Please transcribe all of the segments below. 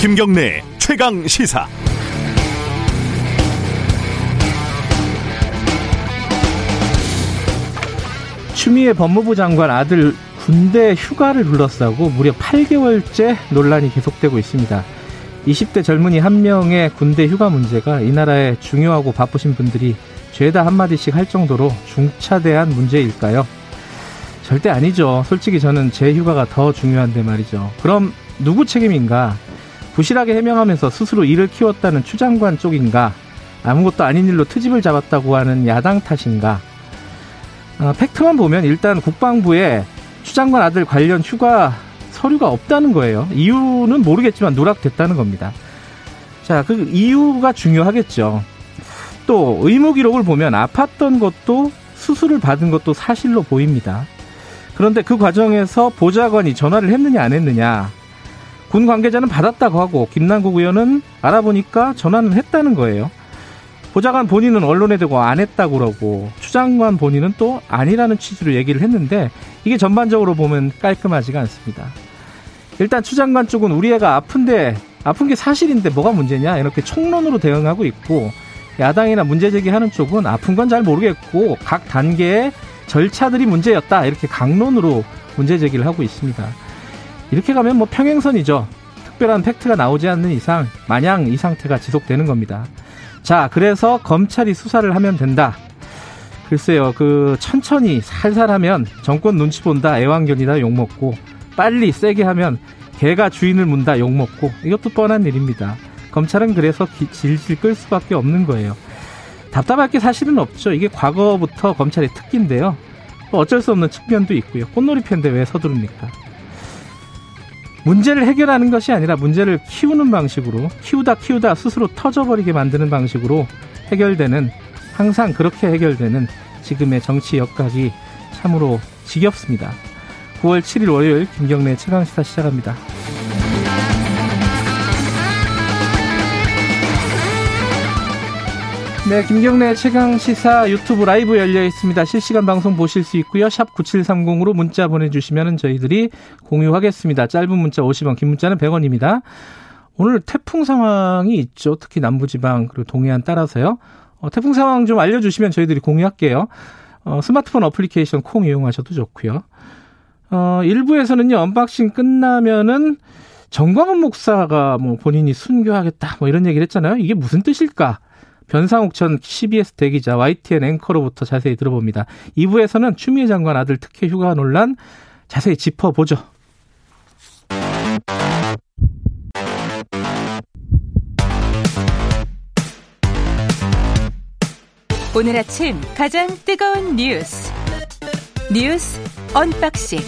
김경래 최강 시사. 추미애 법무부 장관 아들 군대 휴가를 둘러싸고 무려 8개월째 논란이 계속되고 있습니다. 20대 젊은이 한 명의 군대 휴가 문제가 이 나라의 중요하고 바쁘신 분들이 죄다 한마디씩 할 정도로 중차대한 문제일까요? 절대 아니죠. 솔직히 저는 제 휴가가 더 중요한데 말이죠. 그럼 누구 책임인가? 부실하게 해명하면서 스스로 일을 키웠다는 추 장관 쪽인가? 아무것도 아닌 일로 트집을 잡았다고 하는 야당 탓인가? 어, 팩트만 보면 일단 국방부에 추 장관 아들 관련 휴가 서류가 없다는 거예요. 이유는 모르겠지만 누락됐다는 겁니다. 자, 그 이유가 중요하겠죠. 또 의무 기록을 보면 아팠던 것도 수술을 받은 것도 사실로 보입니다. 그런데 그 과정에서 보좌관이 전화를 했느냐 안 했느냐 군 관계자는 받았다고 하고 김남국 의원은 알아보니까 전화는 했다는 거예요. 보좌관 본인은 언론에 대고 안 했다고 그러고 추장관 본인은 또 아니라는 취지로 얘기를 했는데 이게 전반적으로 보면 깔끔하지가 않습니다. 일단 추장관 쪽은 우리 애가 아픈데 아픈 게 사실인데 뭐가 문제냐 이렇게 총론으로 대응하고 있고 야당이나 문제 제기하는 쪽은 아픈 건 잘 모르겠고 각 단계의 절차들이 문제였다 이렇게 강론으로 문제 제기를 하고 있습니다. 이렇게 가면 뭐 평행선이죠. 특별한 팩트가 나오지 않는 이상 마냥 이 상태가 지속되는 겁니다. 자, 그래서 검찰이 수사를 하면 된다. 글쎄요, 그 천천히 살살 하면 정권 눈치 본다, 애완견이다 욕 먹고 빨리 세게 하면 개가 주인을 문다 욕 먹고 이것도 뻔한 일입니다. 검찰은 그래서 질질 끌 수밖에 없는 거예요. 답답할 게 사실은 없죠. 이게 과거부터 검찰의 특기인데요. 어쩔 수 없는 측면도 있고요. 꽃놀이 편인데 왜 서두릅니까? 문제를 해결하는 것이 아니라 문제를 키우는 방식으로 키우다 키우다 스스로 터져버리게 만드는 방식으로 해결되는 항상 그렇게 해결되는 지금의 정치 역학이 참으로 지겹습니다. 9월 7일 월요일 김경래 최강시사 시작합니다. 네, 김경래 최강 시사 유튜브 라이브 열려 있습니다. 실시간 방송 보실 수 있고요. 샵 9730으로 문자 보내주시면 저희들이 공유하겠습니다. 짧은 문자 50원, 긴 문자는 100원입니다. 오늘 태풍 상황이 있죠. 특히 남부지방 그리고 동해안 따라서요. 어, 태풍 상황 좀 알려주시면 저희들이 공유할게요. 어, 스마트폰 어플리케이션 콩 이용하셔도 좋고요. 어, 일부에서는요, unboxing 끝나면은 전광훈 목사가 뭐 본인이 순교하겠다 뭐 이런 얘기를 했잖아요. 이게 무슨 뜻일까? 변상욱 전 CBS 대기자 YTN 앵커로부터 자세히 들어봅니다. 2부에서는 추미애 장관 아들 특혜 휴가 논란 자세히 짚어보죠. 오늘 아침 가장 뜨거운 뉴스 뉴스 unboxing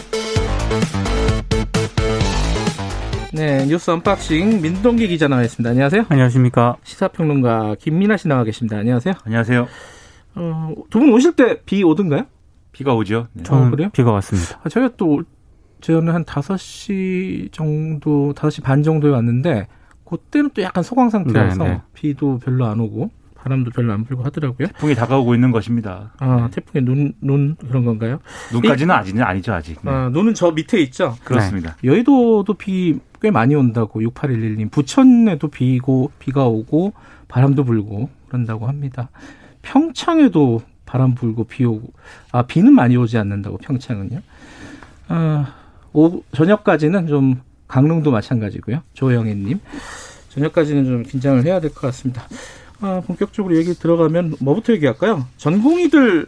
네, 뉴스 unboxing 민동기 기자 나와 있습니다. 안녕하세요. 안녕하십니까. 시사평론가 김민하 씨 나와 계십니다. 안녕하세요. 안녕하세요. 어, 두 분 오실 때 비 오던가요? 비가 오죠. 네. 저는 어, 그래요? 비가 왔습니다. 아, 저희가 또 저는 한 5시 정도, 5시 반 정도에 왔는데 그때는 또 약간 소강 상태라서 네, 네. 비도 별로 안 오고 바람도 별로 안 불고 하더라고요. 태풍이 다가오고 있는 것입니다. 아, 네. 태풍의 눈, 눈 그런 건가요? 눈까지는 아직은 아니죠, 아직. 네. 아, 눈은 저 밑에 있죠? 그렇습니다. 네. 여의도도 비 꽤 많이 온다고 6811님. 부천에도 비고, 비가 오고 바람도 불고 그런다고 합니다. 평창에도 바람 불고 비 오고. 아, 비는 많이 오지 않는다고 평창은요. 아, 오, 저녁까지는 좀 강릉도 마찬가지고요. 조영애 님. 저녁까지는 좀 긴장을 해야 될 것 같습니다. 아, 본격적으로 얘기 들어가면 뭐부터 얘기할까요? 전공의들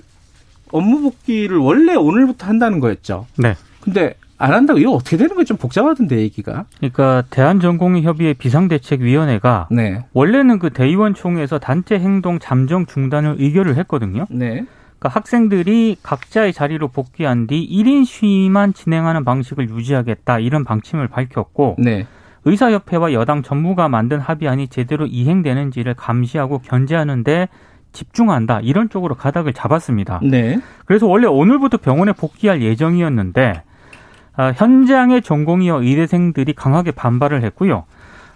업무 복귀를 원래 오늘부터 한다는 거였죠. 네. 근데 안 한다고 이거 어떻게 되는 거좀 복잡하던데 얘기가. 그러니까 대한전공의협의회 비상대책위원회가 네. 원래는 그 대의원 총회에서 단체 행동 잠정 중단을 의결을 했거든요. 네. 그러니까 학생들이 각자의 자리로 복귀한 뒤 1인 시위만 진행하는 방식을 유지하겠다 이런 방침을 밝혔고 네. 의사협회와 여당 전무가 만든 합의안이 제대로 이행되는지를 감시하고 견제하는데 집중한다 이런 쪽으로 가닥을 잡았습니다. 네. 그래서 원래 오늘부터 병원에 복귀할 예정이었는데 아, 현장의 전공의와 의대생들이 강하게 반발을 했고요.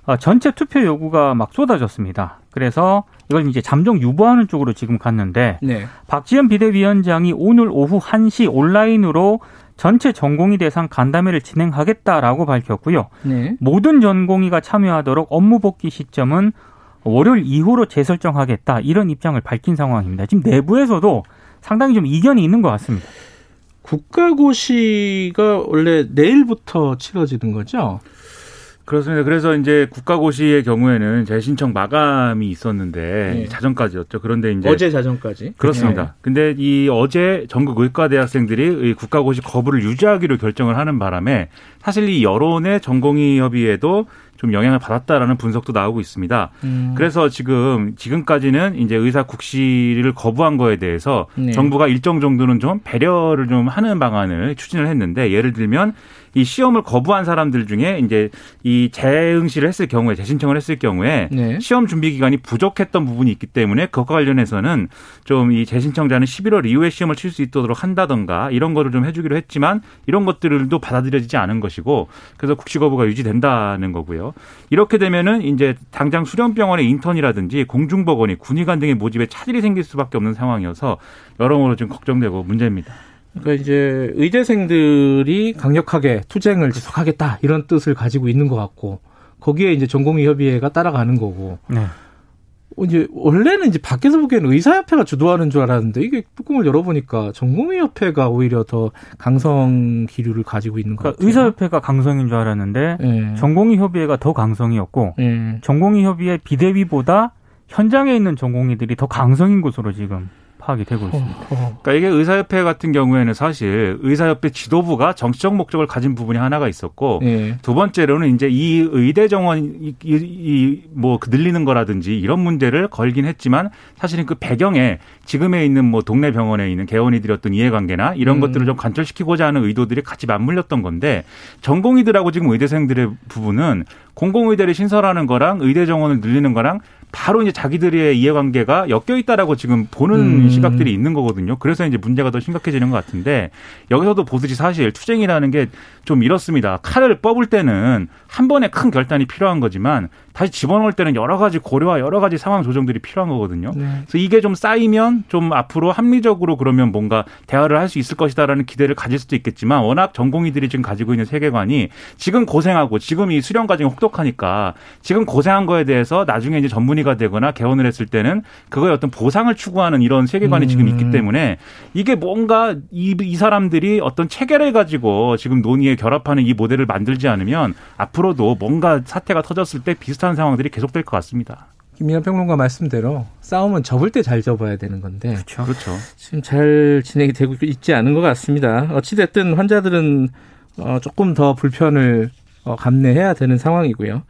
아, 전체 투표 요구가 막 쏟아졌습니다. 그래서 이걸 이제 잠정 유보하는 쪽으로 지금 갔는데 네. 박지원 비대위원장이 오늘 오후 1시 온라인으로 전체 전공의 대상 간담회를 진행하겠다라고 밝혔고요. 네. 모든 전공의가 참여하도록 업무 복귀 시점은 월요일 이후로 재설정하겠다 이런 입장을 밝힌 상황입니다. 지금 내부에서도 상당히 좀 이견이 있는 것 같습니다. 국가고시가 원래 내일부터 치러지는 거죠? 그렇습니다. 그래서 이제 국가고시의 경우에는 재신청 마감이 있었는데 네. 자정까지였죠. 그런데 이제 어제 자정까지. 그렇습니다. 네. 근데 이 어제 전국 의과 대학생들이 이 국가고시 거부를 유지하기로 결정을 하는 바람에 사실 이 여론의 전공의 협의에도 좀 영향을 받았다라는 분석도 나오고 있습니다. 음. 그래서 지금 지금까지는 이제 의사 국시를 거부한 거에 대해서 네. 정부가 일정 정도는 좀 배려를 좀 하는 방안을 추진을 했는데 예를 들면 이 시험을 거부한 사람들 중에 이제 이 재응시를 했을 경우에 재신청을 했을 경우에 네. 시험 준비 기간이 부족했던 부분이 있기 때문에 그것과 관련해서는 좀 이 재신청자는 11월 이후에 시험을 칠 수 있도록 한다던가 이런 거를 좀 해주기로 했지만 이런 것들도 받아들여지지 않은 것이고 그래서 국시 거부가 유지된다는 거고요. 이렇게 되면은 이제 당장 수련병원의 인턴이라든지 공중보건이 군의관 등의 모집에 차질이 생길 수밖에 없는 상황이어서 여러모로 좀 걱정되고 문제입니다. 그러니까 이제 의대생들이 강력하게 투쟁을 지속하겠다 이런 뜻을 가지고 있는 것 같고 거기에 이제 전공의 협의회가 따라가는 거고 네. 어, 이제 원래는 이제 밖에서 보기에는 의사협회가 주도하는 줄 알았는데 이게 뚜껑을 열어보니까 전공의협회가 오히려 더 강성 기류를 가지고 있는 것 그러니까 같아요. 의사협회가 강성인 줄 알았는데 예. 전공의 협의회가 더 강성이었고 예. 전공의 협의회 비대위보다 현장에 있는 전공의들이 더 강성인 것으로 지금 파악이 되고 있습니다. 어, 어. 그러니까 이게 의사협회 같은 경우에는 사실 의사협회 지도부가 정치적 목적을 가진 부분이 하나가 있었고 예. 두 번째로는 이제 이 의대 정원 이뭐 늘리는 거라든지 이런 문제를 걸긴 했지만 사실은 그 배경에 지금에 있는 뭐 동네 병원에 있는 개원이들이 어떤 이해관계나 이런 음. 것들을 좀 관철시키고자 하는 의도들이 같이 맞물렸던 건데 전공의들하고 지금 의대생들의 부분은 공공의대를 신설하는 거랑 의대 정원을 늘리는 거랑 바로 이제 자기들의 이해관계가 엮여 있다라고 지금 보는 음. 시각들이 있는 거거든요. 그래서 이제 문제가 더 심각해지는 것 같은데 여기서도 보듯이 사실 투쟁이라는 게 좀 이렇습니다. 칼을 뽑을 때는 한 번에 큰 결단이 필요한 거지만 다시 집어넣을 때는 여러 가지 고려와 여러 가지 상황 조정들이 필요한 거거든요. 네. 그래서 이게 좀 쌓이면 좀 앞으로 합리적으로 그러면 뭔가 대화를 할 수 있을 것이다라는 기대를 가질 수도 있겠지만 워낙 전공의들이 지금 가지고 있는 세계관이 지금 고생하고 지금 이 수련 과정이 혹독하니까 지금 고생한 거에 대해서 나중에 이제 전문의가 되거나 개원을 했을 때는 그거에 어떤 보상을 추구하는 이런 세계관이 음. 지금 있기 때문에 이게 뭔가 이, 이 사람들이 어떤 체계를 가지고 지금 논의에 결합하는 이 모델을 만들지 않으면 앞으로도 뭔가 사태가 터졌을 때 비슷한 상황들이 계속될 것 같습니다. 김민환 평론가 말씀대로 싸움은 접을 때 잘 접어야 되는 건데 그렇죠. 그렇죠. 지금 잘 진행이 되고 있지 않은 것 같습니다. 어찌 됐든 환자들은 어, 조금 더 불편을 어, 감내해야 되는 상황이고요.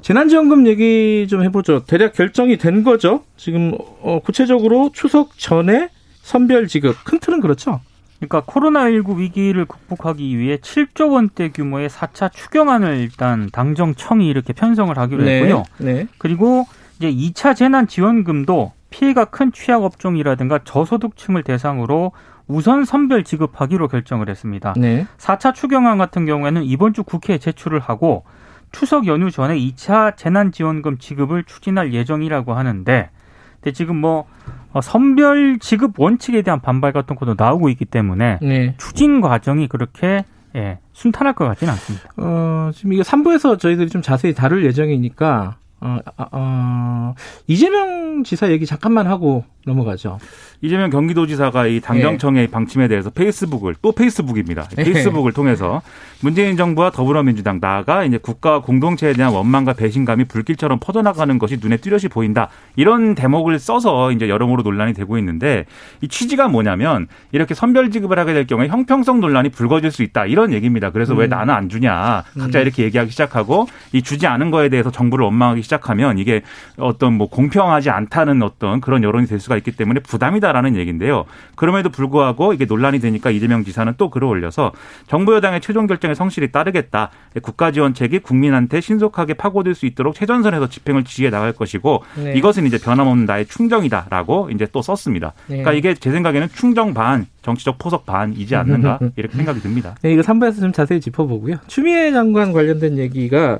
재난지원금 얘기 좀 해보죠. 대략 결정이 된 거죠. 지금 어, 구체적으로 추석 전에 선별 지급 큰 틀은 그렇죠. 그러니까 코로나19 위기를 극복하기 위해 7조 원대 규모의 4차 추경안을 일단 당정청이 이렇게 편성을 하기로 했고요. 네. 그리고 이제 2차 재난 지원금도 피해가 큰 취약 업종이라든가 저소득층을 대상으로 우선 선별 지급하기로 결정을 했습니다. 네. 4차 추경안 같은 경우에는 이번 주 국회에 제출을 하고 추석 연휴 전에 2차 재난지원금 지급을 추진할 예정이라고 하는데 근데 지금 뭐 어, 선별 지급 원칙에 대한 반발 같은 것도 나오고 있기 때문에 네. 추진 과정이 그렇게 예, 순탄할 것 같지는 않습니다. 어, 지금 이게 3부에서 저희들이 좀 자세히 다룰 예정이니까 어, 아, 어, 이재명 지사 얘기 잠깐만 하고 넘어가죠. 이재명 경기도지사가 이 당정청의 방침에 대해서 페이스북을 또 페이스북입니다. 예. 페이스북을 통해서 문재인 정부와 더불어민주당 나아가 이제 국가 공동체에 대한 원망과 배신감이 불길처럼 퍼져나가는 것이 눈에 뚜렷이 보인다. 이런 대목을 써서 이제 여러모로 논란이 되고 있는데 이 취지가 뭐냐면 이렇게 선별 지급을 하게 될 경우에 형평성 논란이 불거질 수 있다. 이런 얘기입니다. 그래서 왜 음. 나는 안 주냐. 각자 이렇게 얘기하기 시작하고 이 주지 않은 거에 대해서 정부를 원망하기 시작하면 이게 어떤 뭐 공평하지 않다는 어떤 그런 여론이 될 수가 있기 때문에 부담이다라는 얘기인데요. 그럼에도 불구하고 이게 논란이 되니까 이재명 지사는 또 글을 올려서 정부 여당의 최종 결정에 성실히 따르겠다. 국가 지원책이 국민한테 신속하게 파고들 수 있도록 최전선에서 집행을 지휘해 나갈 것이고 네. 이것은 이제 변함없는 나의 충정이다라고 이제 또 썼습니다. 네. 그러니까 이게 제 생각에는 충정 반, 정치적 포석 반이지 않는가 이렇게 생각이 듭니다. 네, 이거 3부에서 좀 자세히 짚어보고요. 추미애 장관 관련된 얘기가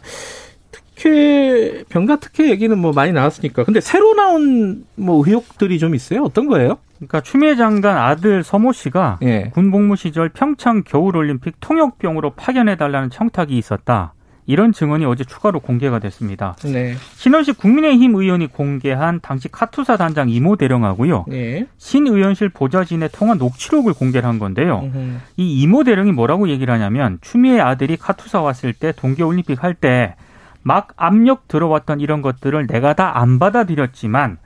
특혜 병가 특혜 얘기는 뭐 많이 나왔으니까 근데 새로 나온 뭐 의혹들이 좀 있어요. 어떤 거예요? 그러니까 추미애 장관 아들 서모 씨가 예. 군 복무 시절 평창 겨울올림픽 통역병으로 파견해 달라는 청탁이 있었다. 이런 증언이 어제 추가로 공개가 됐습니다. 네. 신원식 국민의힘 의원이 공개한 당시 카투사 단장 이모 대령하고요. 예. 신 의원실 보좌진의 통화 녹취록을 공개를 한 건데요. 음흠. 이 이모 대령이 뭐라고 얘기를 하냐면 추미애 아들이 카투사 왔을 때 동계올림픽 할때 막 압력 들어왔던 이런 것들을 내가 다 안 받아들였지만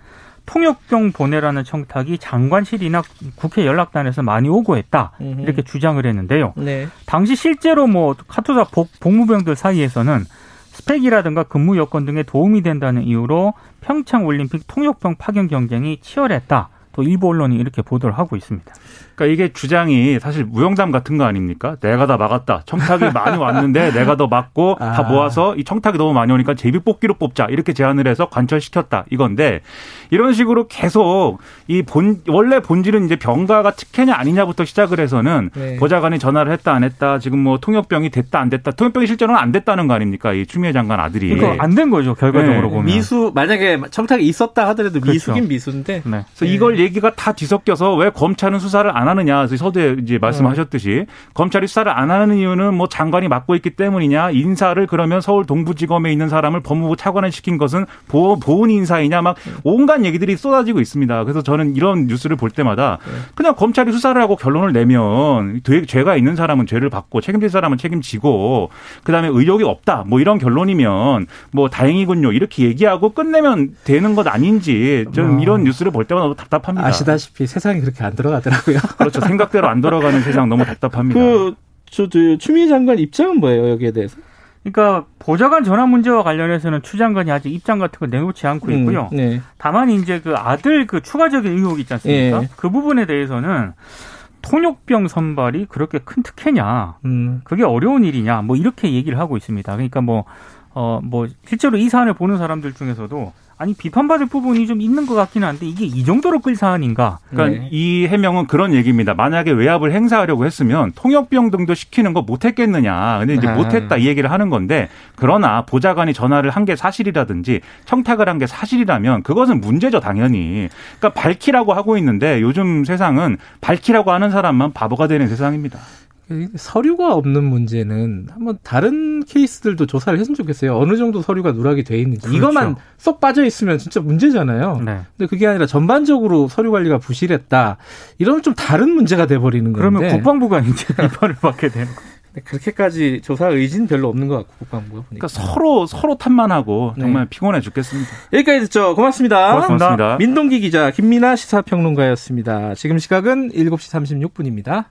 통역병 보내라는 청탁이 장관실이나 국회 연락단에서 많이 오고 했다. 음흠. 이렇게 주장을 했는데요. 네. 당시 실제로 뭐 카투사 복, 복무병들 사이에서는 스펙이라든가 근무 여건 등에 도움이 된다는 이유로 평창 올림픽 통역병 파견 경쟁이 치열했다. 또 일부 언론이 이렇게 보도를 하고 있습니다. 그러니까 이게 주장이 사실 무용담 같은 거 아닙니까? 내가 다 막았다. 청탁이 많이 왔는데 내가 더 막고 아. 다 모아서 이 청탁이 너무 많이 오니까 제비 뽑기로 뽑자. 이렇게 제안을 해서 관철시켰다. 이건데 이런 식으로 계속 이 본 원래 본질은 이제 병가가 특혜냐 아니냐부터 시작을 해서는 네. 보좌관이 전화를 했다 안 했다. 지금 뭐 통역병이 됐다 안 됐다. 통역병이 실제로는 안 됐다는 거 아닙니까? 이 추미애 장관 아들이. 그러니까 안 된 거죠 결과적으로 네. 보면. 미수 만약에 청탁이 있었다 하더라도 그렇죠. 미수긴 미수인데 네. 그래서 이걸 얘기가 다 뒤섞여서 왜 검찰은 수사를 안 하느냐. 그래서 서두에 이제 말씀하셨듯이 검찰이 수사를 안 하는 이유는 뭐 장관이 맡고 있기 때문이냐. 인사를 그러면 서울 동부지검에 있는 사람을 법무부 차관을 시킨 것은 보, 보훈 인사이냐. 막 온갖 얘기들이 쏟아지고 있습니다. 그래서 저는 이런 뉴스를 볼 때마다 그냥 검찰이 수사를 하고 결론을 내면 죄- 죄가 있는 사람은 죄를 받고 책임질 사람은 책임지고 그다음에 의혹이 없다. 뭐 이런 결론이면 뭐 다행이군요. 이렇게 얘기하고 끝내면 되는 것 아닌지 저는 어. 이런 뉴스를 볼 때마다 답답합니다. 아시다시피 세상이 그렇게 안 돌아가더라고요. 그렇죠. 생각대로 안 돌아가는 세상 너무 답답합니다. 그, 저, 저, 추미애 장관 입장은 뭐예요, 여기에 대해서? 그러니까 보좌관 전화 문제와 관련해서는 추 장관이 아직 입장 같은 거 내놓지 않고 있고요. 음, 네. 다만 이제 그 아들 그 추가적인 의혹이 있지 않습니까? 예. 그 부분에 대해서는 통역병 선발이 그렇게 큰 특혜냐? 음, 그게 어려운 일이냐? 뭐 이렇게 얘기를 하고 있습니다. 그러니까 뭐 어, 뭐, 실제로 이 사안을 보는 사람들 중에서도, 아니, 비판받을 부분이 좀 있는 것 같기는 한데, 이게 이 정도로 끌 사안인가? 그러니까 네. 이 해명은 그런 얘기입니다. 만약에 외압을 행사하려고 했으면 통역병 등도 시키는 거 못했겠느냐. 근데 이제 아. 못했다 이 얘기를 하는 건데 그러나 보좌관이 전화를 한 게 사실이라든지 청탁을 한 게 사실이라면 그것은 문제죠 당연히. 그러니까 밝히라고 하고 있는데 요즘 세상은 밝히라고 하는 사람만 바보가 되는 세상입니다. 서류가 없는 문제는 한번 다른 케이스들도 조사를 했으면 좋겠어요. 어느 정도 서류가 누락이 돼 있는지. 그렇죠. 이것만 쏙 빠져 있으면 진짜 문제잖아요. 네. 근데 그게 아니라 전반적으로 서류 관리가 부실했다. 이러면 좀 다른 문제가 돼 버리는 건데. 그러면 국방부가 이제 비판을 받게 되는 거. 그렇게까지 조사 의지는 별로 없는 것 같고 국방부가 보니까. 그러니까 서로 서로 탓만하고 네. 정말 피곤해 죽겠습니다. 여기까지 듣죠. 고맙습니다. 고맙습니다. 고맙습니다. 민동기 기자, 김민아 시사평론가였습니다. 지금 시각은 7시 36분입니다.